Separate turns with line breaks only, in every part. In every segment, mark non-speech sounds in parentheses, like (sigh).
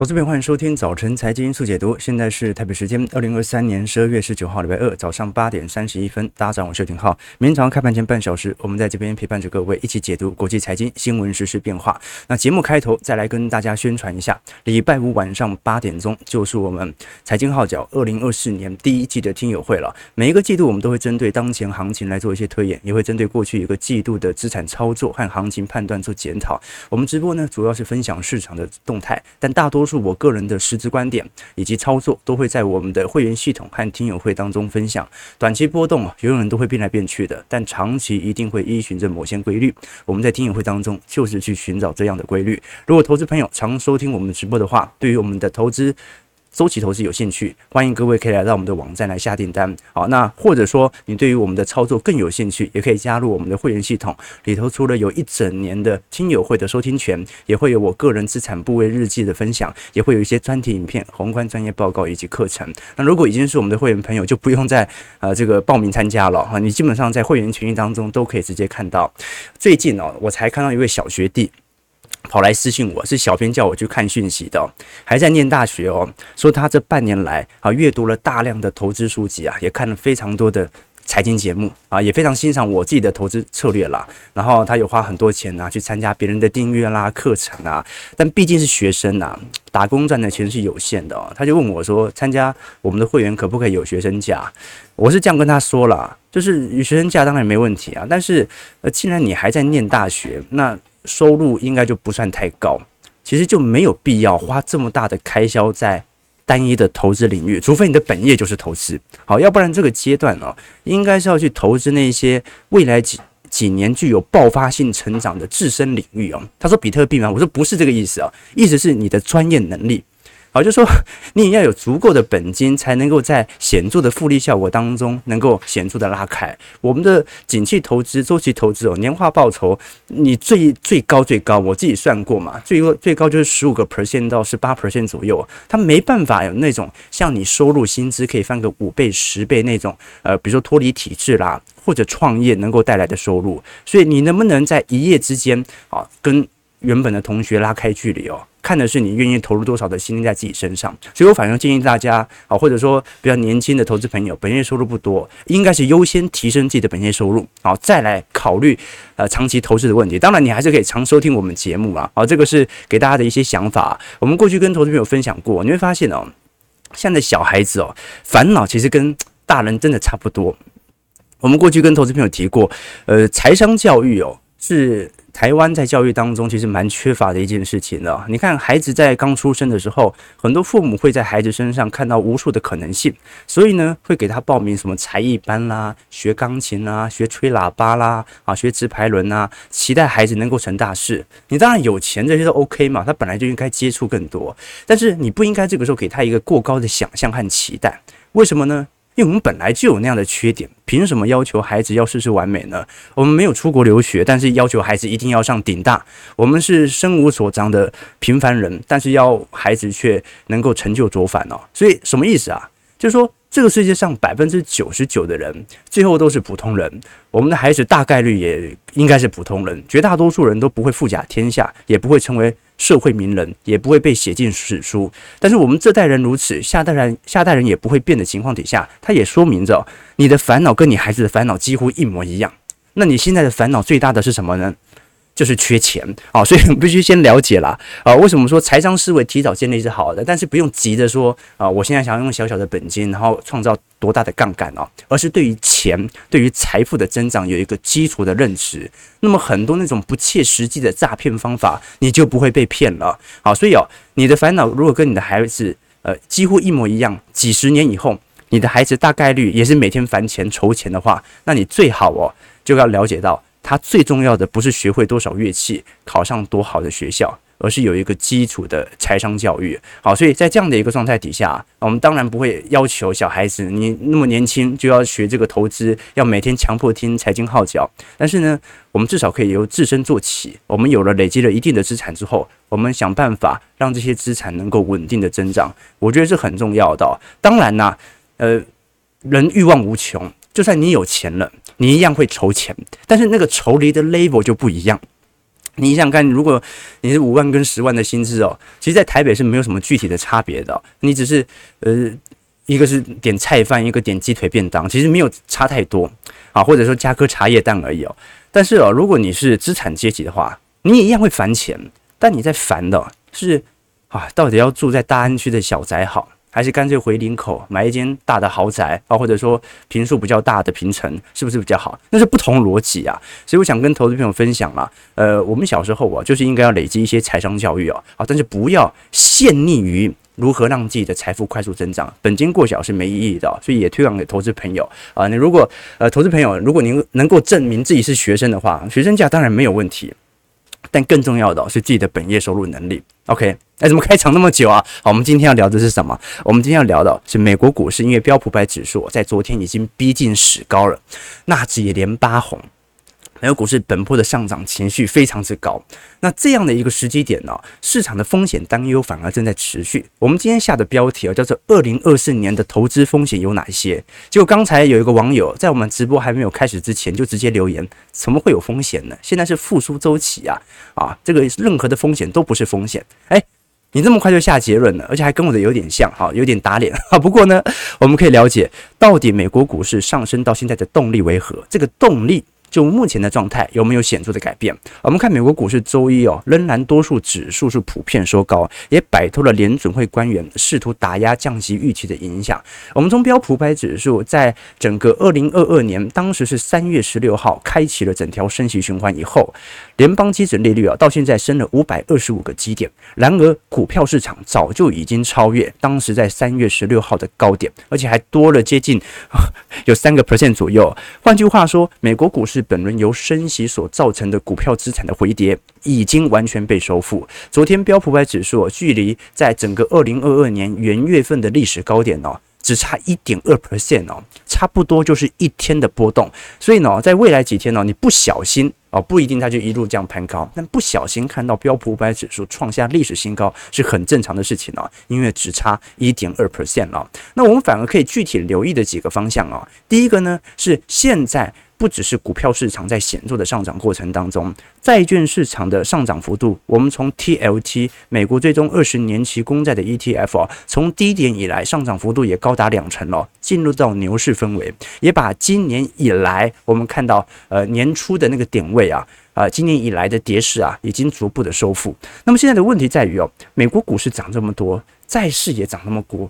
投资朋友，欢迎收听早晨财经速解读。现在是台北时间二零二三年十二月十九号，礼拜二早上八点三十一分。大家早上好，我是廷浩。明天早上开盘前半小时，我们在这边陪伴着各位一起解读国际财经新闻实、时变化。那节目开头再来跟大家宣传一下，礼拜五晚上八点钟就是我们财经号角二零二四年第一季的听友会了。每一个季度我们都会针对当前行情来做一些推演，也会针对过去一个季度的资产操作和行情判断做检讨。我们直播呢，主要是分享市场的动态，但大多是我个人的。实质观点以及操作都会在我们的会员系统和听友会当中分享。短期波动啊，永远都会变来变去的，但长期一定会依循着某些规律。我们在听友会当中就是去寻找这样的规律。如果投资朋友常收听我们直播的话，对于我们的投资。周期投资有兴趣，欢迎各位可以来到我们的网站来下订单。好，那或者说你对于我们的操作更有兴趣，也可以加入我们的会员系统。里头除了有一整年的听友会的收听权，也会有我个人资产部位日记的分享，也会有一些专题影片、宏观专业报告以及课程。那如果已经是我们的会员朋友，就不用再呃这个报名参加了哈，你基本上在会员群当中都可以直接看到。最近哦，我才看到一位小学弟。跑来私信我，是小编叫我去看讯息的，还在念大学哦。说他这半年来啊，阅读了大量的投资书籍啊，也看了非常多的财经节目啊，也非常欣赏我自己的投资策略啦。然后他有花很多钱啊，去参加别人的订阅啦、课程啊。但毕竟是学生啊，打工赚的钱是有限的哦。他就问我说，参加我们的会员可不可以有学生价？我是这样跟他说了，就是有学生价当然没问题啊。但是呃，既然你还在念大学，那收入应该就不算太高，其实就没有必要花这么大的开销在单一的投资领域，除非你的本业就是投资，好，要不然这个阶段哦，应该是要去投资那些未来几几年具有爆发性成长的自身领域哦。他说比特币吗？我说不是这个意思啊，意思是你的专业能力。好，就说你也要有足够的本金，才能够在显著的复利效果当中，能够显著的拉开。我们的景气投资、周期投资哦，年化报酬你最最高最高，我自己算过嘛，最高最高就是十五个 percent 到十八 percent 左右。它没办法有那种像你收入薪资可以翻个五倍、十倍那种，呃，比如说脱离体制啦，或者创业能够带来的收入。所以你能不能在一夜之间啊，跟原本的同学拉开距离哦？看的是你愿意投入多少的心力在自己身上，所以我反而建议大家啊，或者说比较年轻的投资朋友，本业收入不多，应该是优先提升自己的本业收入，好，再来考虑呃长期投资的问题。当然，你还是可以常收听我们节目啊，好，这个是给大家的一些想法。我们过去跟投资朋友分享过，你会发现哦，现在小孩子哦，烦恼其实跟大人真的差不多。我们过去跟投资朋友提过，呃，财商教育哦是。台湾在教育当中其实蛮缺乏的一件事情的。你看，孩子在刚出生的时候，很多父母会在孩子身上看到无数的可能性，所以呢，会给他报名什么才艺班啦，学钢琴啦，学吹喇叭啦，啊，学直排轮啊，期待孩子能够成大事。你当然有钱，这些都 OK 嘛，他本来就应该接触更多，但是你不应该这个时候给他一个过高的想象和期待。为什么呢？因为我们本来就有那样的缺点，凭什么要求孩子要事事完美呢？我们没有出国留学，但是要求孩子一定要上顶大。我们是身无所长的平凡人，但是要孩子却能够成就卓凡哦。所以什么意思啊？就是说，这个世界上百分之九十九的人最后都是普通人。我们的孩子大概率也应该是普通人，绝大多数人都不会富甲天下，也不会成为。社会名人也不会被写进史书，但是我们这代人如此，下代人下代人也不会变的情况底下，它也说明着你的烦恼跟你孩子的烦恼几乎一模一样。那你现在的烦恼最大的是什么呢？就是缺钱啊，所以必须先了解啦啊。为什么说财商思维提早建立是好的？但是不用急着说啊，我现在想要用小小的本金，然后创造多大的杠杆哦，而是对于钱、对于财富的增长有一个基础的认知。那么很多那种不切实际的诈骗方法，你就不会被骗了。好，所以哦，你的烦恼如果跟你的孩子呃几乎一模一样，几十年以后，你的孩子大概率也是每天烦钱筹钱的话，那你最好哦就要了解到。他最重要的不是学会多少乐器，考上多好的学校，而是有一个基础的财商教育。好，所以在这样的一个状态底下，我们当然不会要求小孩子你那么年轻就要学这个投资，要每天强迫听财经号角。但是呢，我们至少可以由自身做起。我们有了累积了一定的资产之后，我们想办法让这些资产能够稳定的增长。我觉得是很重要的。当然啦，呃，人欲望无穷。就算你有钱了，你一样会筹钱，但是那个筹离的 level 就不一样。你想看，如果你是五万跟十万的薪资哦，其实，在台北是没有什么具体的差别的。你只是呃，一个是点菜饭，一个点鸡腿便当，其实没有差太多啊，或者说加颗茶叶蛋而已哦。但是哦，如果你是资产阶级的话，你也一样会烦钱，但你在烦的是啊，到底要住在大安区的小宅好？还是干脆回林口买一间大的豪宅啊，或者说坪数比较大的平层，是不是比较好？那是不同逻辑啊。所以我想跟投资朋友分享啦，呃，我们小时候啊，就是应该要累积一些财商教育啊，啊，但是不要陷溺于如何让自己的财富快速增长，本金过小是没意义的。所以也推广给投资朋友啊。你如果呃，投资朋友，如果您能够证明自己是学生的话，学生价当然没有问题。但更重要的是自己的本业收入能力。OK，哎，怎么开场那么久啊？好，我们今天要聊的是什么？我们今天要聊的是美国股市，因为标普百指数在昨天已经逼近史高了，纳指也连八红。美国股市本波的上涨情绪非常之高，那这样的一个时机点呢、市场的风险担忧反而正在持续。我们今天下的标题啊、叫做“二零二四年的投资风险有哪些”。结果刚才有一个网友在我们直播还没有开始之前就直接留言：“怎么会有风险呢？现在是复苏周期啊！啊，这个任何的风险都不是风险。”哎，你这么快就下结论了，而且还跟我的有点像，哈，有点打脸。哈，不过呢，我们可以了解到底美国股市上升到现在的动力为何？这个动力。就目前的状态有没有显著的改变？我们看美国股市周一哦，仍然多数指数是普遍收高，也摆脱了联准会官员试图打压降息预期的影响。我们从标普百指数在整个二零二二年，当时是三月十六号开启了整条升息循环以后，联邦基准利率啊到现在升了五百二十五个基点。然而股票市场早就已经超越当时在三月十六号的高点，而且还多了接近 (laughs) 有三个 percent 左右。换句话说，美国股市。本轮由升息所造成的股票资产的回跌已经完全被收复。昨天标普五百指数距离在整个二零二二年元月份的历史高点哦，只差一点二 percent 哦，差不多就是一天的波动。所以呢，在未来几天呢，你不小心哦，不一定它就一路这样攀高，但不小心看到标普五百指数创下历史新高是很正常的事情哦，因为只差一点二 percent 了。那我们反而可以具体留意的几个方向哦，第一个呢是现在。不只是股票市场在显著的上涨过程当中，债券市场的上涨幅度，我们从 TLT 美国最终二十年期公债的 ETF，从低点以来上涨幅度也高达两成了，进入到牛市氛围，也把今年以来我们看到呃年初的那个点位啊啊、今年以来的跌势啊，已经逐步的收复。那么现在的问题在于哦，美国股市涨这么多，债市也涨那么多，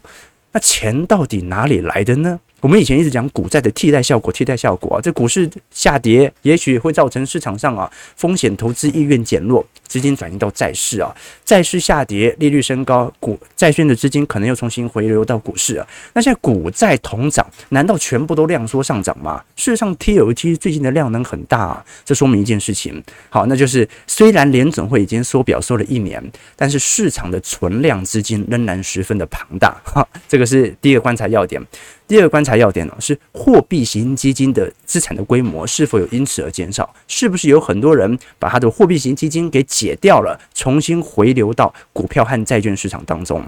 那钱到底哪里来的呢？我们以前一直讲股债的替代效果，替代效果啊，这股市下跌也许会造成市场上啊风险投资意愿减弱，资金转移到债市啊，债市下跌，利率升高，股债券的资金可能又重新回流到股市啊。那现在股债同涨，难道全部都量缩上涨吗？事实上，TLT 最近的量能很大啊，这说明一件事情，好，那就是虽然联总会已经缩表缩了一年，但是市场的存量资金仍然十分的庞大，哈，这个是第一个观察要点。第二个观察要点呢，是货币型基金的资产的规模是否有因此而减少？是不是有很多人把他的货币型基金给解掉了，重新回流到股票和债券市场当中？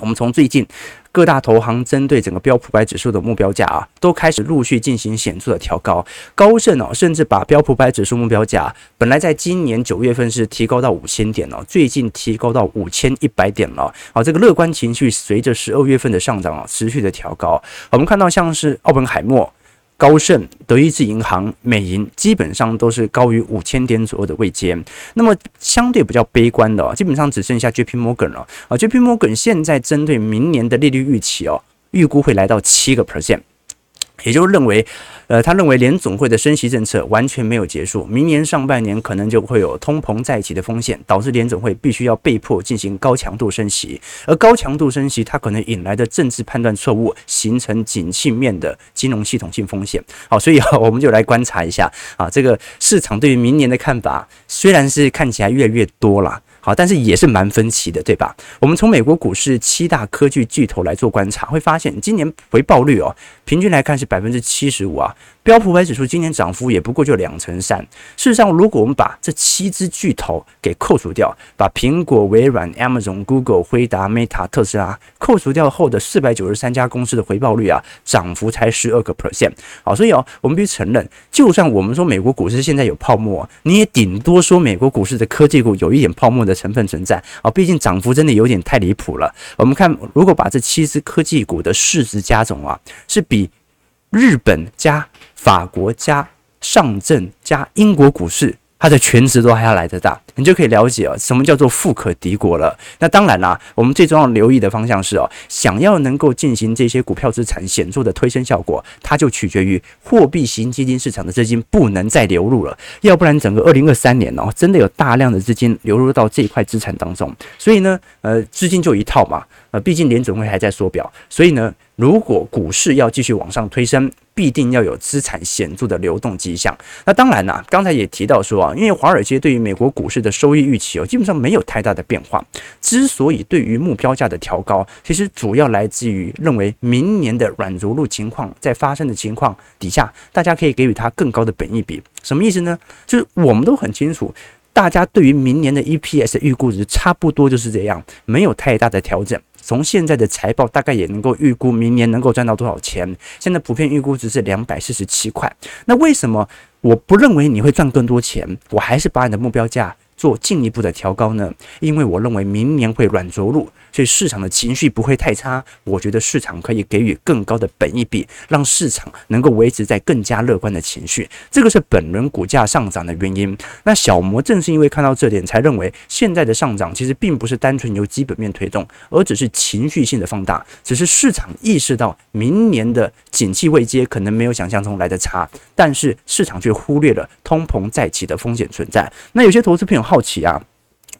我们从最近各大投行针对整个标普百指数的目标价啊，都开始陆续进行显著的调高。高盛哦，甚至把标普百指数目标价本来在今年九月份是提高到五千点哦，最近提高到五千一百点了。好，这个乐观情绪随着十二月份的上涨啊，持续的调高。我们看到像是奥本海默。高盛、德意志银行、美银基本上都是高于五千点左右的位阶。那么相对比较悲观的，基本上只剩下 JP Morgan 了啊。JP Morgan 现在针对明年的利率预期哦，预估会来到七个 percent。也就是认为，呃，他认为联总会的升息政策完全没有结束，明年上半年可能就会有通膨再起的风险，导致联总会必须要被迫进行高强度升息，而高强度升息它可能引来的政治判断错误，形成景气面的金融系统性风险。好，所以啊，我们就来观察一下啊，这个市场对于明年的看法，虽然是看起来越来越多了。好，但是也是蛮分歧的，对吧？我们从美国股市七大科技巨头来做观察，会发现今年回报率哦，平均来看是百分之七十五啊。标普百指数今年涨幅也不过就两成三。事实上，如果我们把这七只巨头给扣除掉，把苹果、微软、Amazon、Google、辉达、Meta、特斯拉扣除掉后的四百九十三家公司的回报率啊，涨幅才十二个 percent。好，所以哦，我们必须承认，就算我们说美国股市现在有泡沫，你也顶多说美国股市的科技股有一点泡沫的成分存在啊。毕竟涨幅真的有点太离谱了。我们看，如果把这七只科技股的市值加总啊，是比日本加法国加上证加英国股市。它的全值都还要来得大，你就可以了解哦，什么叫做富可敌国了。那当然啦，我们最重要留意的方向是哦，想要能够进行这些股票资产显著的推升效果，它就取决于货币型基金市场的资金不能再流入了，要不然整个二零二三年哦，真的有大量的资金流入到这一块资产当中。所以呢，呃，资金就一套嘛，呃，毕竟联准会还在缩表，所以呢，如果股市要继续往上推升，必定要有资产显著的流动迹象。那当然啦，刚才也提到说啊，因为华尔街对于美国股市的收益预期哦，基本上没有太大的变化。之所以对于目标价的调高，其实主要来自于认为明年的软着陆情况在发生的情况底下，大家可以给予它更高的本益比。什么意思呢？就是我们都很清楚，大家对于明年的 EPS 预估值差不多就是这样，没有太大的调整。从现在的财报大概也能够预估明年能够赚到多少钱。现在普遍预估值是两百四十七块。那为什么我不认为你会赚更多钱？我还是把你的目标价做进一步的调高呢？因为我认为明年会软着陆。所以市场的情绪不会太差，我觉得市场可以给予更高的本益比，让市场能够维持在更加乐观的情绪，这个是本轮股价上涨的原因。那小摩正是因为看到这点，才认为现在的上涨其实并不是单纯由基本面推动，而只是情绪性的放大，只是市场意识到明年的景气未接可能没有想象中来得差，但是市场却忽略了通膨再起的风险存在。那有些投资朋友好奇啊。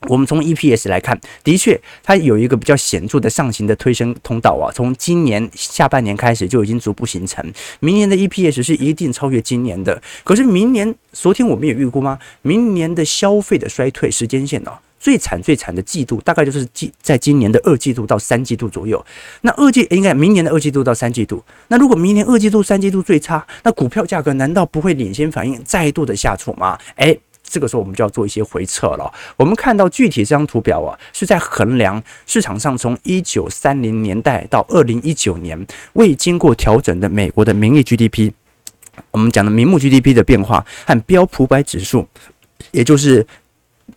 我们从 EPS 来看，的确，它有一个比较显著的上行的推升通道啊。从今年下半年开始就已经逐步形成，明年的 EPS 是一定超越今年的。可是明年，昨天我们也预估吗？明年的消费的衰退时间线哦，最惨最惨的季度大概就是今在今年的二季度到三季度左右。那二季应该明年的二季度到三季度。那如果明年二季度三季度最差，那股票价格难道不会领先反应，再度的下挫吗？诶。这个时候我们就要做一些回撤了。我们看到具体这张图表啊，是在衡量市场上从一九三零年代到二零一九年未经过调整的美国的名义 GDP，我们讲的名目 GDP 的变化和标普百指数，也就是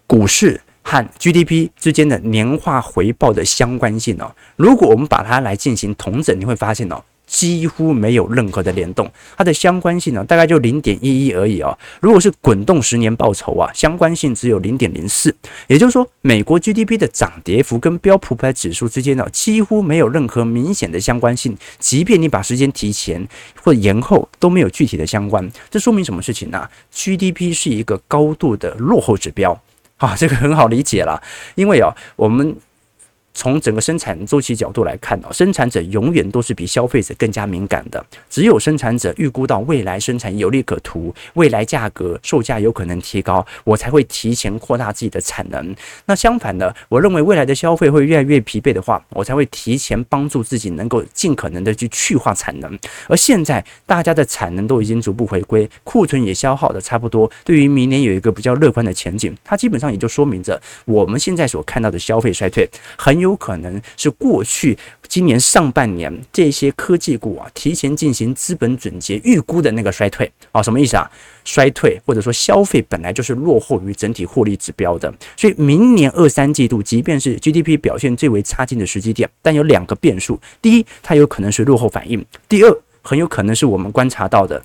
股市和 GDP 之间的年化回报的相关性哦。如果我们把它来进行同整，你会发现哦。几乎没有任何的联动，它的相关性呢，大概就零点一一而已哦。如果是滚动十年报酬啊，相关性只有零点零四，也就是说，美国 GDP 的涨跌幅跟标普百指数之间呢，几乎没有任何明显的相关性。即便你把时间提前或延后，都没有具体的相关。这说明什么事情呢？GDP 是一个高度的落后指标啊，这个很好理解了，因为啊，我们。从整个生产周期角度来看哦，生产者永远都是比消费者更加敏感的。只有生产者预估到未来生产有利可图，未来价格售价有可能提高，我才会提前扩大自己的产能。那相反的，我认为未来的消费会越来越疲惫的话，我才会提前帮助自己能够尽可能的去去化产能。而现在大家的产能都已经逐步回归，库存也消耗的差不多，对于明年有一个比较乐观的前景。它基本上也就说明着我们现在所看到的消费衰退很有。有可能是过去今年上半年这些科技股啊提前进行资本准结预估的那个衰退啊，什么意思啊？衰退或者说消费本来就是落后于整体获利指标的，所以明年二三季度即便是 GDP 表现最为差劲的时机点，但有两个变数：第一，它有可能是落后反应；第二，很有可能是我们观察到的，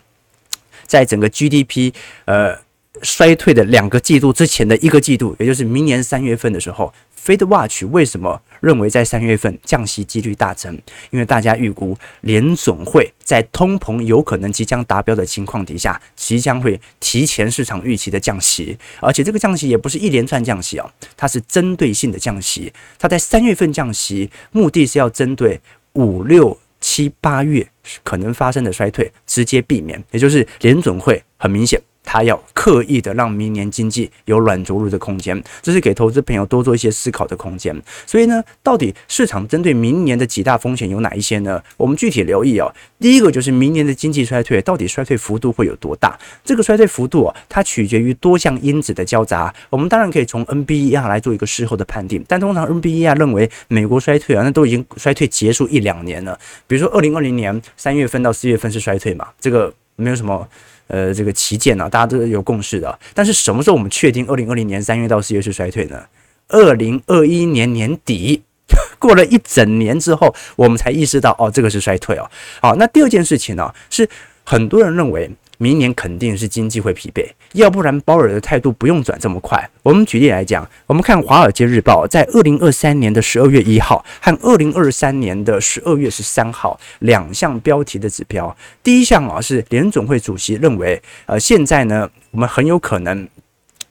在整个 GDP 呃衰退的两个季度之前的一个季度，也就是明年三月份的时候。FedWatch 为什么认为在三月份降息几率大增？因为大家预估联准会在通膨有可能即将达标的情况底下，即将会提前市场预期的降息，而且这个降息也不是一连串降息哦，它是针对性的降息。它在三月份降息，目的是要针对五六七八月可能发生的衰退直接避免，也就是联准会很明显。他要刻意的让明年经济有软着陆的空间，这是给投资朋友多做一些思考的空间。所以呢，到底市场针对明年的几大风险有哪一些呢？我们具体留意哦。第一个就是明年的经济衰退，到底衰退幅度会有多大？这个衰退幅度啊，它取决于多项因子的交杂。我们当然可以从 NBE 啊来做一个事后的判定，但通常 NBE 啊认为美国衰退啊，那都已经衰退结束一两年了。比如说二零二零年三月份到四月份是衰退嘛，这个没有什么。呃，这个旗舰啊，大家都有共识的。但是什么时候我们确定二零二零年三月到四月是衰退呢？二零二一年年底，(laughs) 过了一整年之后，我们才意识到哦，这个是衰退哦。好，那第二件事情呢，是很多人认为。明年肯定是经济会疲惫，要不然鲍尔的态度不用转这么快。我们举例来讲，我们看《华尔街日报》在二零二三年的十二月一号和二零二三年的十二月十三号两项标题的指标。第一项啊是联总会主席认为，呃，现在呢，我们很有可能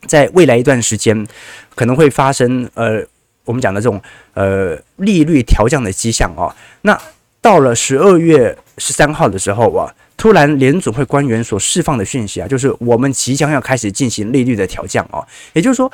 在未来一段时间可能会发生呃，我们讲的这种呃利率调降的迹象啊。那到了十二月十三号的时候啊。突然，联总会官员所释放的讯息啊，就是我们即将要开始进行利率的调降哦。也就是说，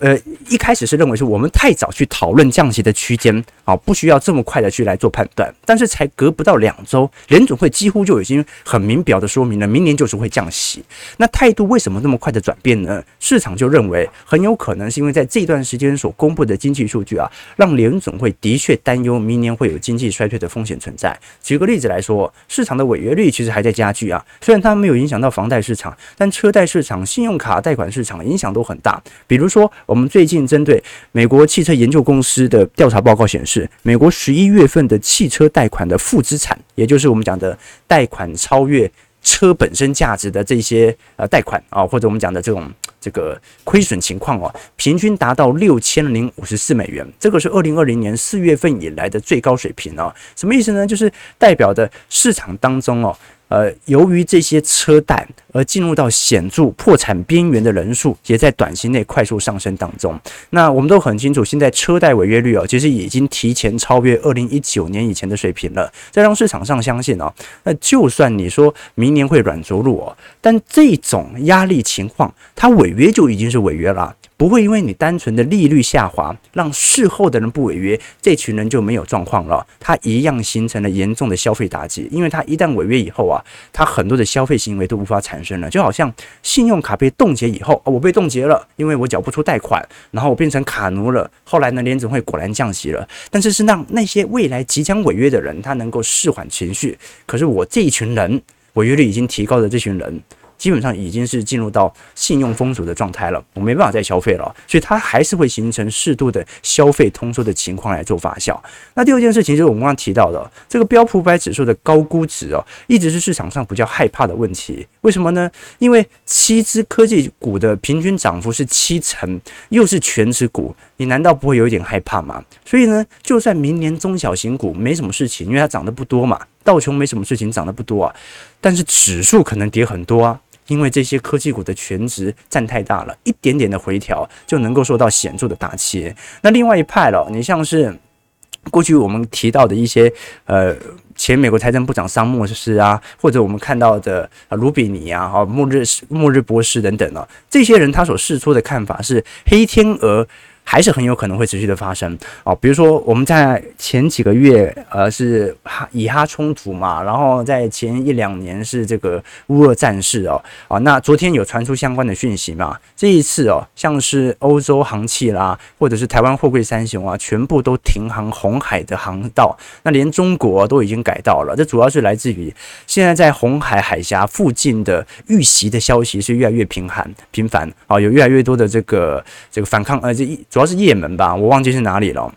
呃，一开始是认为是我们太早去讨论降息的区间啊，不需要这么快的去来做判断。但是才隔不到两周，联总会几乎就已经很明表的说明了，明年就是会降息。那态度为什么那么快的转变呢？市场就认为很有可能是因为在这段时间所公布的经济数据啊，让联总会的确担忧明年会有经济衰退的风险存在。举个例子来说，市场的违约率其实还在加剧啊，虽然它没有影响到房贷市场，但车贷市场、信用卡贷款市场影响都很大。比如说，我们最近针对美国汽车研究公司的调查报告显示，美国十一月份的汽车贷款的负资产，也就是我们讲的贷款超越车本身价值的这些呃贷款啊，或者我们讲的这种这个亏损情况哦，平均达到六千零五十四美元，这个是二零二零年四月份以来的最高水平哦。什么意思呢？就是代表的市场当中哦。呃，由于这些车贷而进入到显著破产边缘的人数，也在短期内快速上升当中。那我们都很清楚，现在车贷违约率哦，其实已经提前超越二零一九年以前的水平了。这让市场上相信哦，那就算你说明年会软着陆哦，但这种压力情况，它违约就已经是违约了。不会因为你单纯的利率下滑，让事后的人不违约，这群人就没有状况了。他一样形成了严重的消费打击，因为他一旦违约以后啊，他很多的消费行为都无法产生了。就好像信用卡被冻结以后，我被冻结了，因为我缴不出贷款，然后我变成卡奴了。后来呢，联总会果然降息了，但是是让那些未来即将违约的人，他能够释缓情绪。可是我这一群人，违约率已经提高的这群人。基本上已经是进入到信用封锁的状态了，我没办法再消费了，所以它还是会形成适度的消费通缩的情况来做发酵。那第二件事情就是我们刚刚提到的这个标普五百指数的高估值哦，一直是市场上比较害怕的问题。为什么呢？因为七只科技股的平均涨幅是七成，又是权值股，你难道不会有一点害怕吗？所以呢，就算明年中小型股没什么事情，因为它涨得不多嘛，道琼没什么事情，涨得不多啊，但是指数可能跌很多啊。因为这些科技股的全值占太大了，一点点的回调就能够受到显著的打击。那另外一派了，你像是 (tsk) 过去我们提到的一些呃前美国财政部长桑莫斯啊，或者我们看到的啊卢比尼啊、哈末日末日博士等等啊，这些人他所试出的看法是黑天鹅。还是很有可能会持续的发生哦，比如说我们在前几个月，呃，是哈以哈冲突嘛，然后在前一两年是这个乌俄战事哦，啊，那昨天有传出相关的讯息嘛？这一次哦，像是欧洲航气啦，或者是台湾货柜三雄啊，全部都停航红海的航道，那连中国都已经改道了。这主要是来自于现在在红海海峡附近的遇袭的消息是越来越频繁频繁啊，有越来越多的这个这个反抗，呃，这一。主要是也门吧，我忘记是哪里了。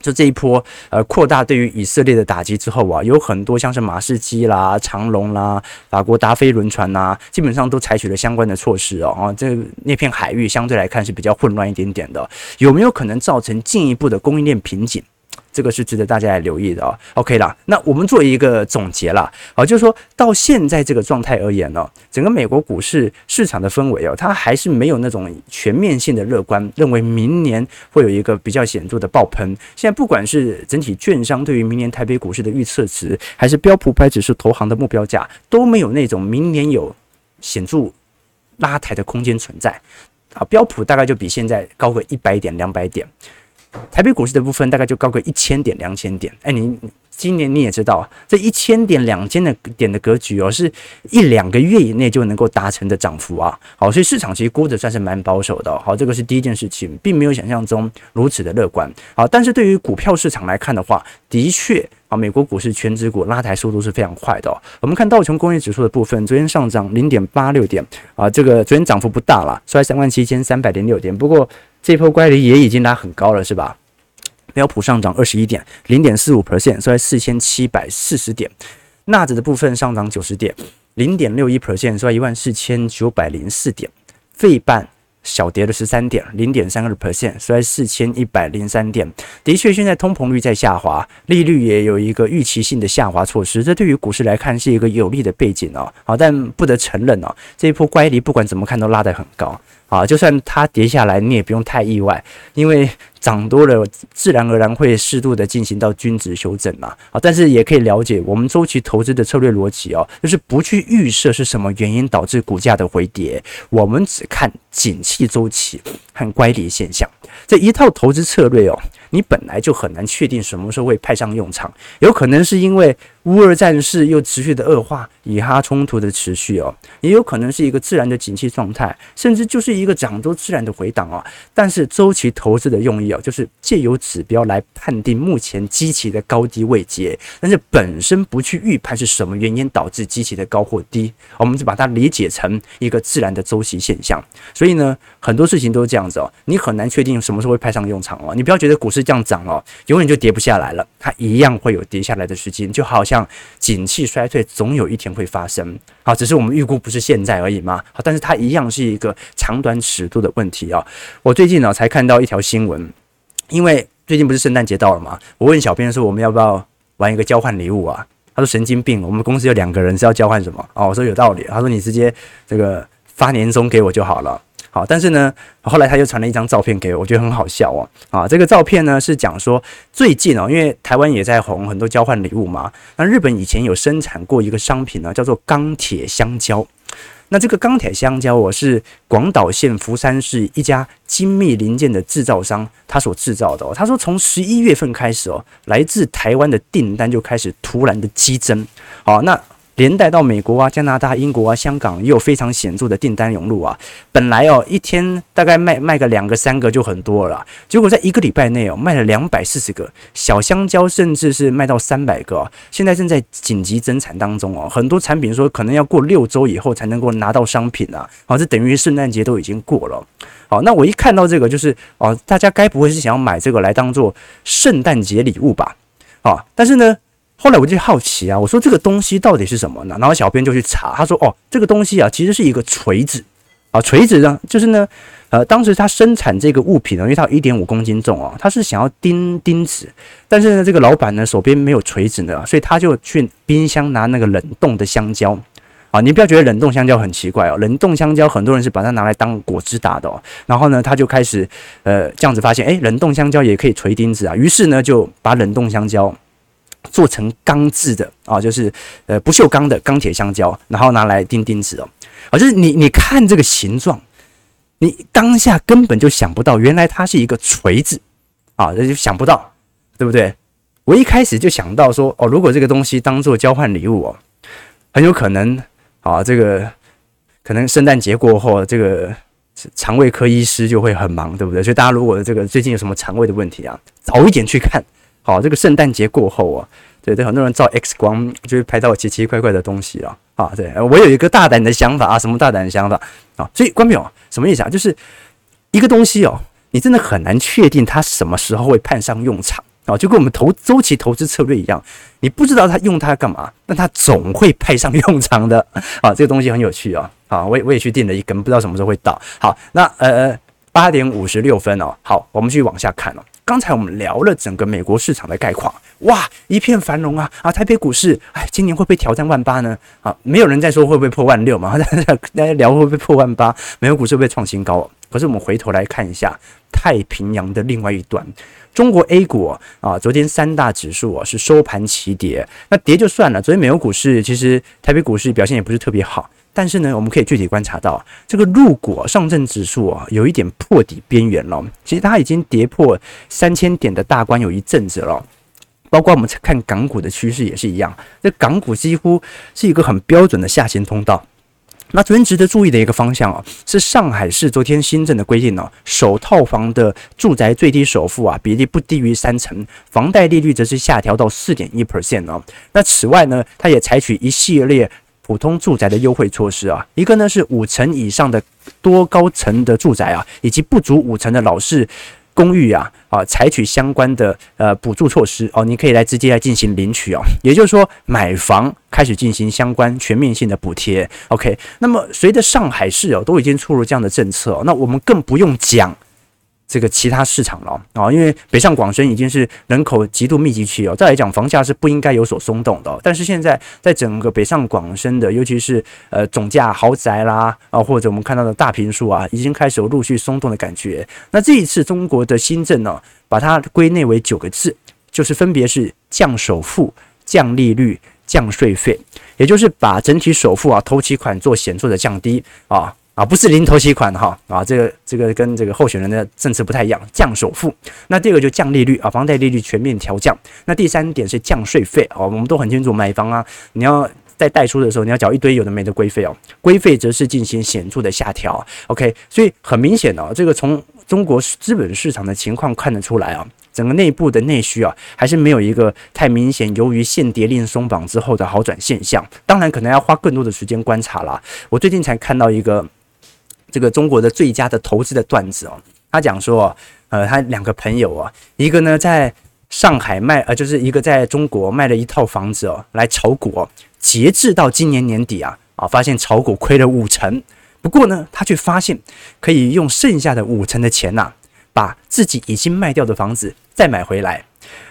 就这一波，呃，扩大对于以色列的打击之后啊，有很多像是马士基啦、长龙啦、法国达菲轮船呐，基本上都采取了相关的措施哦。啊，这那片海域相对来看是比较混乱一点点的，有没有可能造成进一步的供应链瓶颈？这个是值得大家来留意的哦。OK 啦，那我们做一个总结啦，好，就是说到现在这个状态而言呢，整个美国股市市场的氛围哦，它还是没有那种全面性的乐观，认为明年会有一个比较显著的爆喷。现在不管是整体券商对于明年台北股市的预测值，还是标普五百指数投行的目标价，都没有那种明年有显著拉抬的空间存在。啊，标普大概就比现在高个一百点、两百点，台北股市的部分大概就高个一千点、两千点。哎，你今年你也知道，这一千点、两千的点的格局哦，是一两个月以内就能够达成的涨幅啊。好，所以市场其实估的算是蛮保守的。好，这个是第一件事情，并没有想象中如此的乐观。好，但是对于股票市场来看的话，的确。啊，美国股市全指股拉抬速度是非常快的。我们看道琼工业指数的部分，昨天上涨零点八六点啊，这个昨天涨幅不大了，收在三万七千三百零六点。不过这波乖离也已经拉很高了，是吧？标普上涨二十一点，零点四五 percent，收在四千七百四十点。纳指的部分上涨九十点，零点六一 percent，收在一万四千九百零四点。费半。小跌了十三点，零点三二 percent，收在四千一百零三点。的确，现在通膨率在下滑，利率也有一个预期性的下滑措施，这对于股市来看是一个有利的背景哦。好，但不得承认哦，这一波乖离不管怎么看都拉得很高。啊，就算它跌下来，你也不用太意外，因为涨多了，自然而然会适度的进行到均值修正嘛。啊，但是也可以了解我们周期投资的策略逻辑哦，就是不去预设是什么原因导致股价的回跌，我们只看景气周期和乖离现象这一套投资策略哦。你本来就很难确定什么时候会派上用场，有可能是因为乌俄战事又持续的恶化，以哈冲突的持续哦，也有可能是一个自然的景气状态，甚至就是一个涨多自然的回档哦。但是周期投资的用意哦，就是借由指标来判定目前基期的高低位阶，但是本身不去预判是什么原因导致基期的高或低，我们就把它理解成一个自然的周期现象。所以呢，很多事情都是这样子哦，你很难确定什么时候会派上用场哦。你不要觉得股市。这样涨哦，永远就跌不下来了。它一样会有跌下来的时间，就好像景气衰退总有一天会发生。好，只是我们预估不是现在而已嘛。好，但是它一样是一个长短尺度的问题啊。我最近呢才看到一条新闻，因为最近不是圣诞节到了嘛，我问小编说我们要不要玩一个交换礼物啊？他说神经病，我们公司有两个人是要交换什么？哦，我说有道理。他说你直接这个发年终给我就好了。好，但是呢，后来他又传了一张照片给我，我觉得很好笑哦。啊，这个照片呢是讲说最近哦，因为台湾也在红很多交换礼物嘛。那日本以前有生产过一个商品呢，叫做钢铁香蕉。那这个钢铁香蕉哦，是广岛县福山市一家精密零件的制造商他所制造的哦。他说从十一月份开始哦，来自台湾的订单就开始突然的激增。好，那。连带到美国啊、加拿大、英国啊、香港也有非常显著的订单涌入啊。本来哦，一天大概卖卖个两个、三个就很多了，结果在一个礼拜内哦，卖了两百四十个小香蕉，甚至是卖到三百个。现在正在紧急增产当中哦，很多产品说可能要过六周以后才能够拿到商品啊。好，这等于圣诞节都已经过了。好，那我一看到这个，就是哦，大家该不会是想要买这个来当做圣诞节礼物吧？啊，但是呢。后来我就好奇啊，我说这个东西到底是什么呢？然后小编就去查，他说哦，这个东西啊，其实是一个锤子啊，锤子呢，就是呢，呃，当时他生产这个物品呢，因为它有一点五公斤重哦，他是想要钉钉子，但是呢，这个老板呢手边没有锤子呢，所以他就去冰箱拿那个冷冻的香蕉啊，你不要觉得冷冻香蕉很奇怪哦，冷冻香蕉很多人是把它拿来当果汁打的哦，然后呢，他就开始呃这样子发现，诶，冷冻香蕉也可以锤钉子啊，于是呢就把冷冻香蕉。做成钢制的啊，就是呃不锈钢的钢铁香蕉，然后拿来钉钉子哦，啊，就是你你看这个形状，你当下根本就想不到，原来它是一个锤子啊，那就想不到，对不对？我一开始就想到说，哦，如果这个东西当做交换礼物哦，很有可能啊，这个可能圣诞节过后，这个肠胃科医师就会很忙，对不对？所以大家如果这个最近有什么肠胃的问题啊，早一点去看。好，这个圣诞节过后啊，对对，很多人照 X 光就会拍到奇奇怪怪的东西了啊。对，我有一个大胆的想法啊，什么大胆的想法啊？所以观众什么意思啊？就是一个东西哦，你真的很难确定它什么时候会派上用场啊，就跟我们投周期投资策略一样，你不知道它用它干嘛，但它总会派上用场的啊。这个东西很有趣啊。好，我也我也去订了一根，不知道什么时候会到。好，那呃八点五十六分哦，好，我们继续往下看哦。刚才我们聊了整个美国市场的概况，哇，一片繁荣啊啊！台北股市，哎，今年会不会挑战万八呢？啊，没有人在说会不会破万六嘛？(laughs) 大家聊会不会破万八？美国股市会不会创新高？可是我们回头来看一下太平洋的另外一端，中国 A 股啊，昨天三大指数啊是收盘齐跌，那跌就算了。昨天美国股市其实台北股市表现也不是特别好。但是呢，我们可以具体观察到，这个陆股上证指数啊，有一点破底边缘了。其实它已经跌破三千点的大关有一阵子了。包括我们看港股的趋势也是一样，这港股几乎是一个很标准的下行通道。那昨天值得注意的一个方向啊，是上海市昨天新政的规定哦，首套房的住宅最低首付啊比例不低于三成，房贷利率则是下调到四点一 percent 哦。那此外呢，它也采取一系列普通住宅的优惠措施啊，一个呢是五层以上的多高层的住宅啊，以及不足五层的老式。公寓啊啊，采取相关的呃补助措施哦，你可以来直接来进行领取哦。也就是说，买房开始进行相关全面性的补贴。OK，那么随着上海市哦都已经出入这样的政策，那我们更不用讲。这个其他市场了啊，因为北上广深已经是人口极度密集区哦，再来讲房价是不应该有所松动的。但是现在在整个北上广深的，尤其是呃总价豪宅啦啊，或者我们看到的大平数啊，已经开始有陆续松动的感觉。那这一次中国的新政呢，把它归类为九个字，就是分别是降首付、降利率、降税费，也就是把整体首付啊头期款做显著的降低啊。啊，不是零头期款哈啊，这个这个跟这个候选人的政策不太一样，降首付。那第二个就降利率啊，房贷利率全面调降。那第三点是降税费哦，我们都很清楚，买房啊，你要在贷出的时候，你要缴一堆有的没的规费哦，规费则是进行显著的下调。OK，所以很明显哦，这个从中国资本市场的情况看得出来啊，整个内部的内需啊，还是没有一个太明显，由于限跌令松绑之后的好转现象。当然，可能要花更多的时间观察啦。我最近才看到一个。这个中国的最佳的投资的段子哦，他讲说，呃，他两个朋友啊，一个呢在上海卖，呃，就是一个在中国卖了一套房子哦，来炒股哦，截至到今年年底啊，啊，发现炒股亏了五成，不过呢，他却发现可以用剩下的五成的钱呐、把自己已经卖掉的房子再买回来。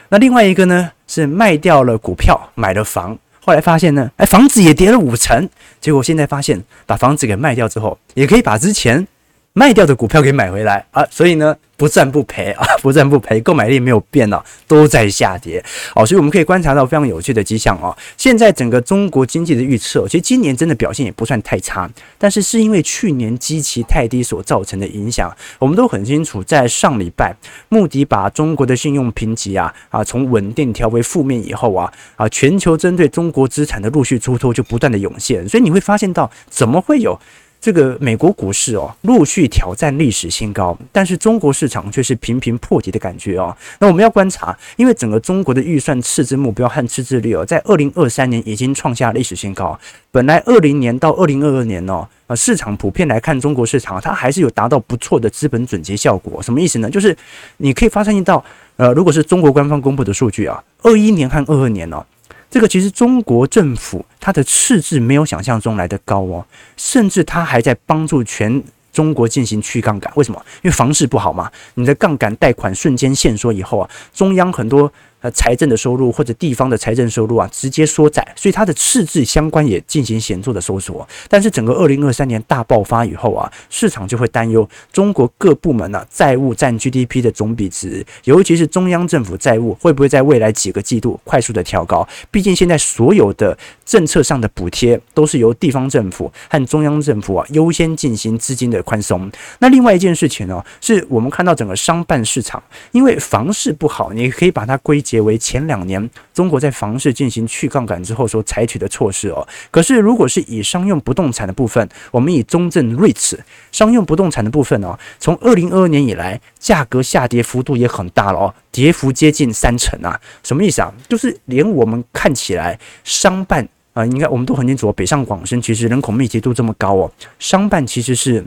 那另外一个呢，是卖掉了股票，买了房。后来发现呢，哎，房子也跌了五成，结果现在发现，把房子给卖掉之后，也可以把之前卖掉的股票给买回来啊，所以呢。不赚不赔啊，(laughs) 不赚不赔，购买力没有变啊，都在下跌哦，所以我们可以观察到非常有趣的迹象啊。现在整个中国经济的预测，其实今年真的表现也不算太差，但是是因为去年基期太低所造成的影响。我们都很清楚，在上礼拜，穆迪把中国的信用评级啊啊从稳定调为负面以后啊啊，全球针对中国资产的陆续出脱就不断的涌现，所以你会发现到怎么会有？这个美国股市哦，陆续挑战历史新高，但是中国市场却是频频破底的感觉哦。那我们要观察，因为整个中国的预算赤字目标和赤字率哦，在二零二三年已经创下历史新高。本来二零年到二零二二年哦，呃，市场普遍来看，中国市场它还是有达到不错的资本准结效果。什么意思呢？就是你可以发现到，呃，如果是中国官方公布的数据啊，二一年和二二年哦。这个其实中国政府它的赤字没有想象中来的高哦，甚至它还在帮助全中国进行去杠杆。为什么？因为房市不好嘛，你的杠杆贷款瞬间限缩以后啊，中央很多。呃，财政的收入或者地方的财政收入啊，直接缩窄，所以它的赤字相关也进行显著的收缩。但是整个二零二三年大爆发以后啊，市场就会担忧中国各部门呢债务占 GDP 的总比值，尤其是中央政府债务会不会在未来几个季度快速的调高？毕竟现在所有的政策上的补贴都是由地方政府和中央政府啊优先进行资金的宽松。那另外一件事情呢，是我们看到整个商办市场，因为房市不好，你可以把它归。结为前两年中国在房市进行去杠杆之后所采取的措施哦。可是如果是以商用不动产的部分，我们以中证 REITs 商用不动产的部分哦，从二零二二年以来，价格下跌幅度也很大了哦，跌幅接近三成啊。什么意思啊？就是连我们看起来商办啊，应该我们都很清楚，北上广深其实人口密集度这么高哦，商办其实是。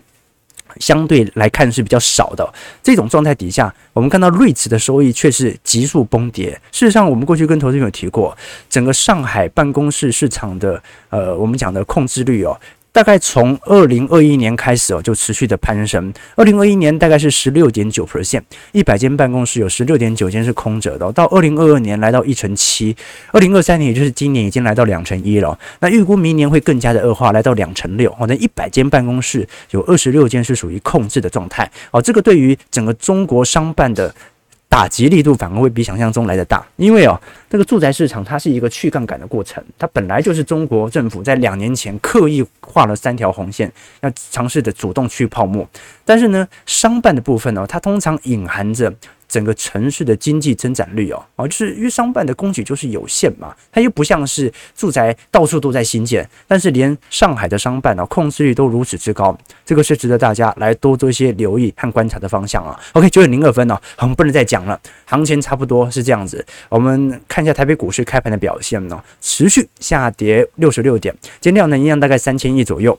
相对来看是比较少的这种状态底下，我们看到瑞慈的收益却是急速崩跌。事实上，我们过去跟投资人有提过，整个上海办公室市场的呃，我们讲的控制率哦。大概从二零二一年开始哦，就持续的攀升。二零二一年大概是十六点九 percent，一百间办公室有十六点九间是空着的。到二零二二年来到一成七，二零二三年也就是今年已经来到两成一了。那预估明年会更加的恶化，来到两成六。哦，那一百间办公室有二十六间是属于控制的状态。哦，这个对于整个中国商办的。打击力度反而会比想象中来得大，因为哦，这个住宅市场它是一个去杠杆的过程，它本来就是中国政府在两年前刻意画了三条红线，要尝试着主动去泡沫，但是呢，商办的部分呢、它通常隐含着。整个城市的经济增长率哦，哦，就是因为商办的供给就是有限嘛，它又不像是住宅到处都在新建，但是连上海的商办哦，控制率都如此之高，这个是值得大家来多做一些留意和观察的方向啊。OK，九点零二分哦，我们不能再讲了，行情差不多是这样子。我们看一下台北股市开盘的表现哦，持续下跌六十六点，今天量能一样大概三千亿左右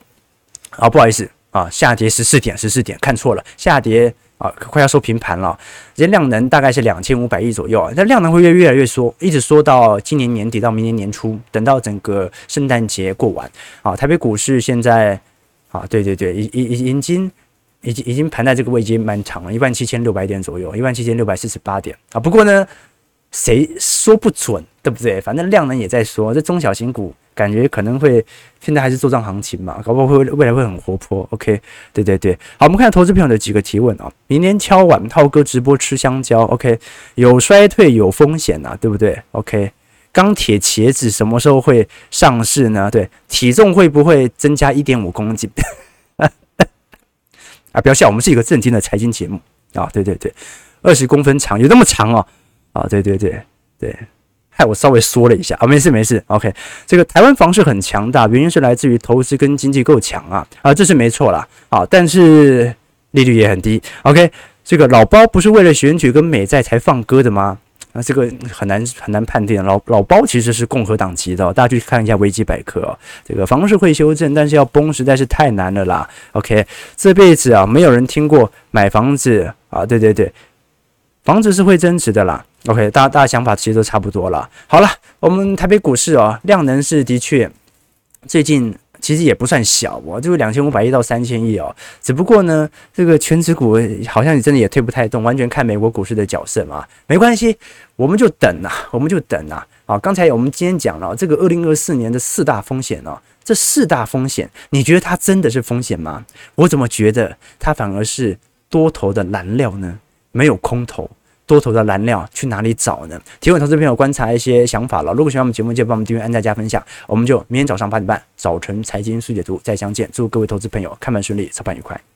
啊，不好意思啊，下跌十四点，十四点看错了，下跌。啊，快要收平盘了，这量能大概是两千五百亿左右啊，那量能会越越来越缩，一直缩到今年年底到明年年初，等到整个圣诞节过完啊，台北股市现在啊，对对对，已已已已经已经已经盘在这个位置蛮长了，一万七千六百点左右，一万七千六百四十八点啊，不过呢，谁说不准，对不对？反正量能也在缩，这中小型股。感觉可能会现在还是做账行情嘛，搞不好会未来会很活泼。OK，对对对，好，我们看投资朋友的几个提问啊。明年敲碗涛哥直播吃香蕉，OK，有衰退有风险呐，对不对？OK，钢铁茄子什么时候会上市呢？对，体重会不会增加一点五公斤？(laughs) 啊，不要笑，我们是一个正经的财经节目啊。对对对，二十公分长，有那么长哦？啊，对对对对。害 (laughs) 我稍微说了一下啊，没事没事，OK。这个台湾房市很强大，原因是来自于投资跟经济够强啊啊，这是没错啦啊，但是利率也很低，OK。这个老包不是为了选举跟美债才放歌的吗？那这个很难很难判定。老老包其实是共和党籍的，大家去看一下维基百科啊。这个房市会修正，但是要崩实在是太难了啦，OK。这辈子啊，没有人听过买房子啊，对对对，房子是会增值的啦。OK，大家大家想法其实都差不多了。好了，我们台北股市哦，量能是的确最近其实也不算小哦，就是两千五百亿到三千亿哦。只不过呢，这个权值股好像你真的也推不太动，完全看美国股市的角色嘛。没关系，我们就等呐，我们就等呐。啊，刚才我们今天讲了这个二零二四年的四大风险哦，这四大风险，你觉得它真的是风险吗？我怎么觉得它反而是多头的燃料呢？没有空头。多头的燃料去哪里找呢？提问投资朋友观察一些想法了。如果喜欢我们节目，记得帮我们订阅、按赞、加分享。我们就明天早上八点半，早晨财经速解读再相见。祝各位投资朋友开盘顺利，操盘愉快。